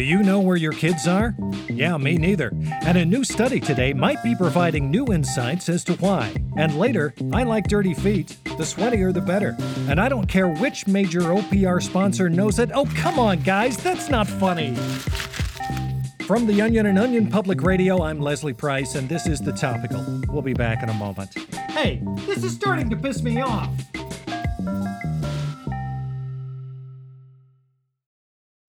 Do you know where your kids are? Yeah, me neither. And a new study today might be providing new insights as to why. And later, I like dirty feet. The sweatier, the better. And I don't care which major OPR sponsor knows it. Oh, come on, guys, that's not funny. From the Onion and Onion Public Radio, I'm Leslie Price, and this is The Topical. We'll be back in a moment. Hey, this is starting to piss me off.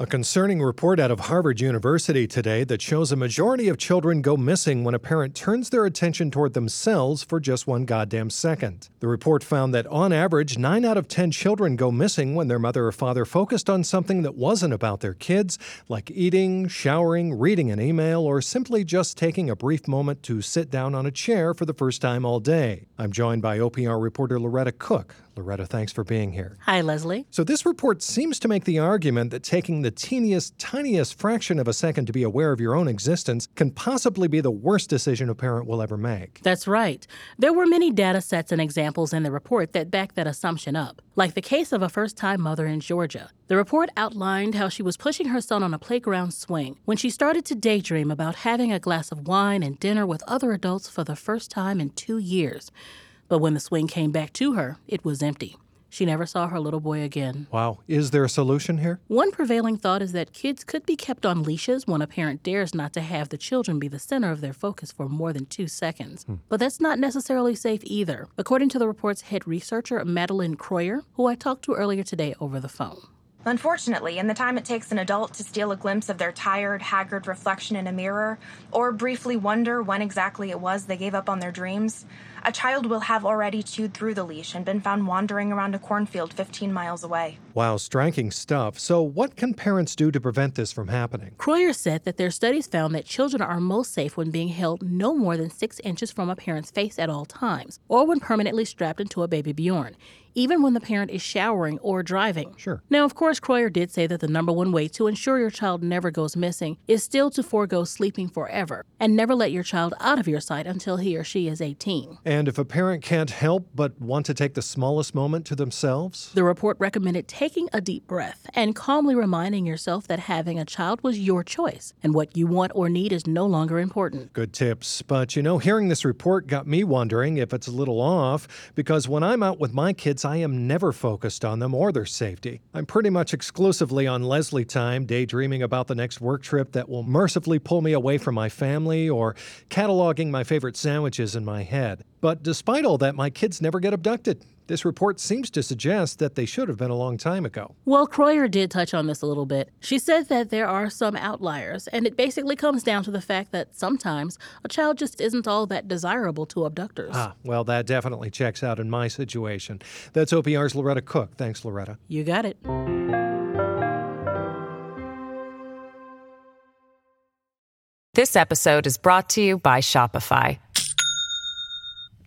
A concerning report out of Harvard University today that shows a majority of children go missing when a parent turns their attention toward themselves for just one goddamn second. The report found that on average, 9 out of 10 children go missing when their mother or father focused on something that wasn't about their kids, like eating, showering, reading an email, or simply just taking a brief moment to sit down on a chair for the first time all day. I'm joined by OPR reporter Loretta Cook. Loretta, thanks for being here. Hi, Leslie. So, this report seems to make the argument that taking the teeniest, tiniest fraction of a second to be aware of your own existence can possibly be the worst decision a parent will ever make. That's right. There were many data sets and examples in the report that back that assumption up, like the case of a first time mother in Georgia. The report outlined how she was pushing her son on a playground swing when she started to daydream about having a glass of wine and dinner with other adults for the first time in two years. But when the swing came back to her, it was empty. She never saw her little boy again. Wow. Is there a solution here? One prevailing thought is that kids could be kept on leashes when a parent dares not to have the children be the center of their focus for more than two seconds. Hmm. But that's not necessarily safe either, according to the report's head researcher, Madeline Croyer, who I talked to earlier today over the phone. Unfortunately, in the time it takes an adult to steal a glimpse of their tired, haggard reflection in a mirror, or briefly wonder when exactly it was they gave up on their dreams, a child will have already chewed through the leash and been found wandering around a cornfield 15 miles away. Wow, striking stuff. So, what can parents do to prevent this from happening? Croyer said that their studies found that children are most safe when being held no more than six inches from a parent's face at all times, or when permanently strapped into a baby Bjorn even when the parent is showering or driving. Sure. Now, of course, Croyer did say that the number one way to ensure your child never goes missing is still to forego sleeping forever and never let your child out of your sight until he or she is 18. And if a parent can't help but want to take the smallest moment to themselves? The report recommended taking a deep breath and calmly reminding yourself that having a child was your choice and what you want or need is no longer important. Good tips. But you know, hearing this report got me wondering if it's a little off because when I'm out with my kids, I am never focused on them or their safety. I'm pretty much exclusively on Leslie time, daydreaming about the next work trip that will mercifully pull me away from my family or cataloging my favorite sandwiches in my head. But despite all that, my kids never get abducted. This report seems to suggest that they should have been a long time ago. Well, Croyer did touch on this a little bit. She said that there are some outliers, and it basically comes down to the fact that sometimes a child just isn't all that desirable to abductors. Ah, well, that definitely checks out in my situation. That's OPR's Loretta Cook. Thanks, Loretta. You got it. This episode is brought to you by Shopify.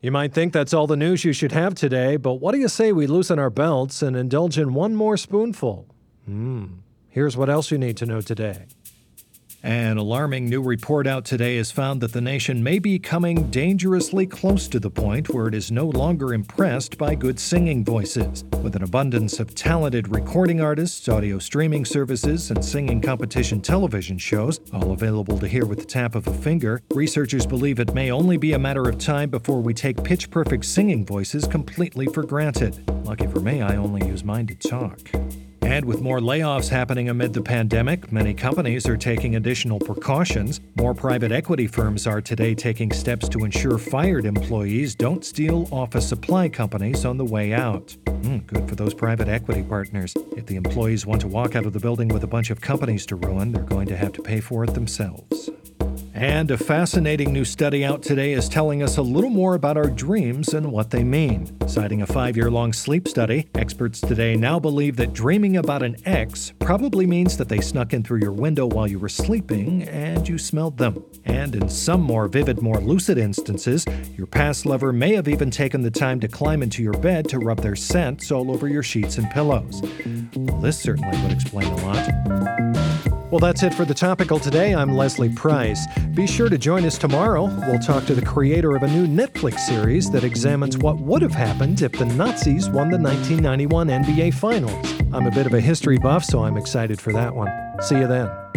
You might think that's all the news you should have today, but what do you say we loosen our belts and indulge in one more spoonful? Hmm. Here's what else you need to know today. An alarming new report out today has found that the nation may be coming dangerously close to the point where it is no longer impressed by good singing voices. With an abundance of talented recording artists, audio streaming services, and singing competition television shows, all available to hear with the tap of a finger, researchers believe it may only be a matter of time before we take pitch perfect singing voices completely for granted. Lucky for me, I only use mine to talk. And with more layoffs happening amid the pandemic, many companies are taking additional precautions. More private equity firms are today taking steps to ensure fired employees don't steal office supply companies on the way out. Mm, good for those private equity partners. If the employees want to walk out of the building with a bunch of companies to ruin, they're going to have to pay for it themselves. And a fascinating new study out today is telling us a little more about our dreams and what they mean. Citing a five year long sleep study, experts today now believe that dreaming about an ex probably means that they snuck in through your window while you were sleeping and you smelled them. And in some more vivid, more lucid instances, your past lover may have even taken the time to climb into your bed to rub their scents all over your sheets and pillows. Well, this certainly would explain a lot. Well, that's it for the topical today. I'm Leslie Price. Be sure to join us tomorrow. We'll talk to the creator of a new Netflix series that examines what would have happened if the Nazis won the 1991 NBA Finals. I'm a bit of a history buff, so I'm excited for that one. See you then.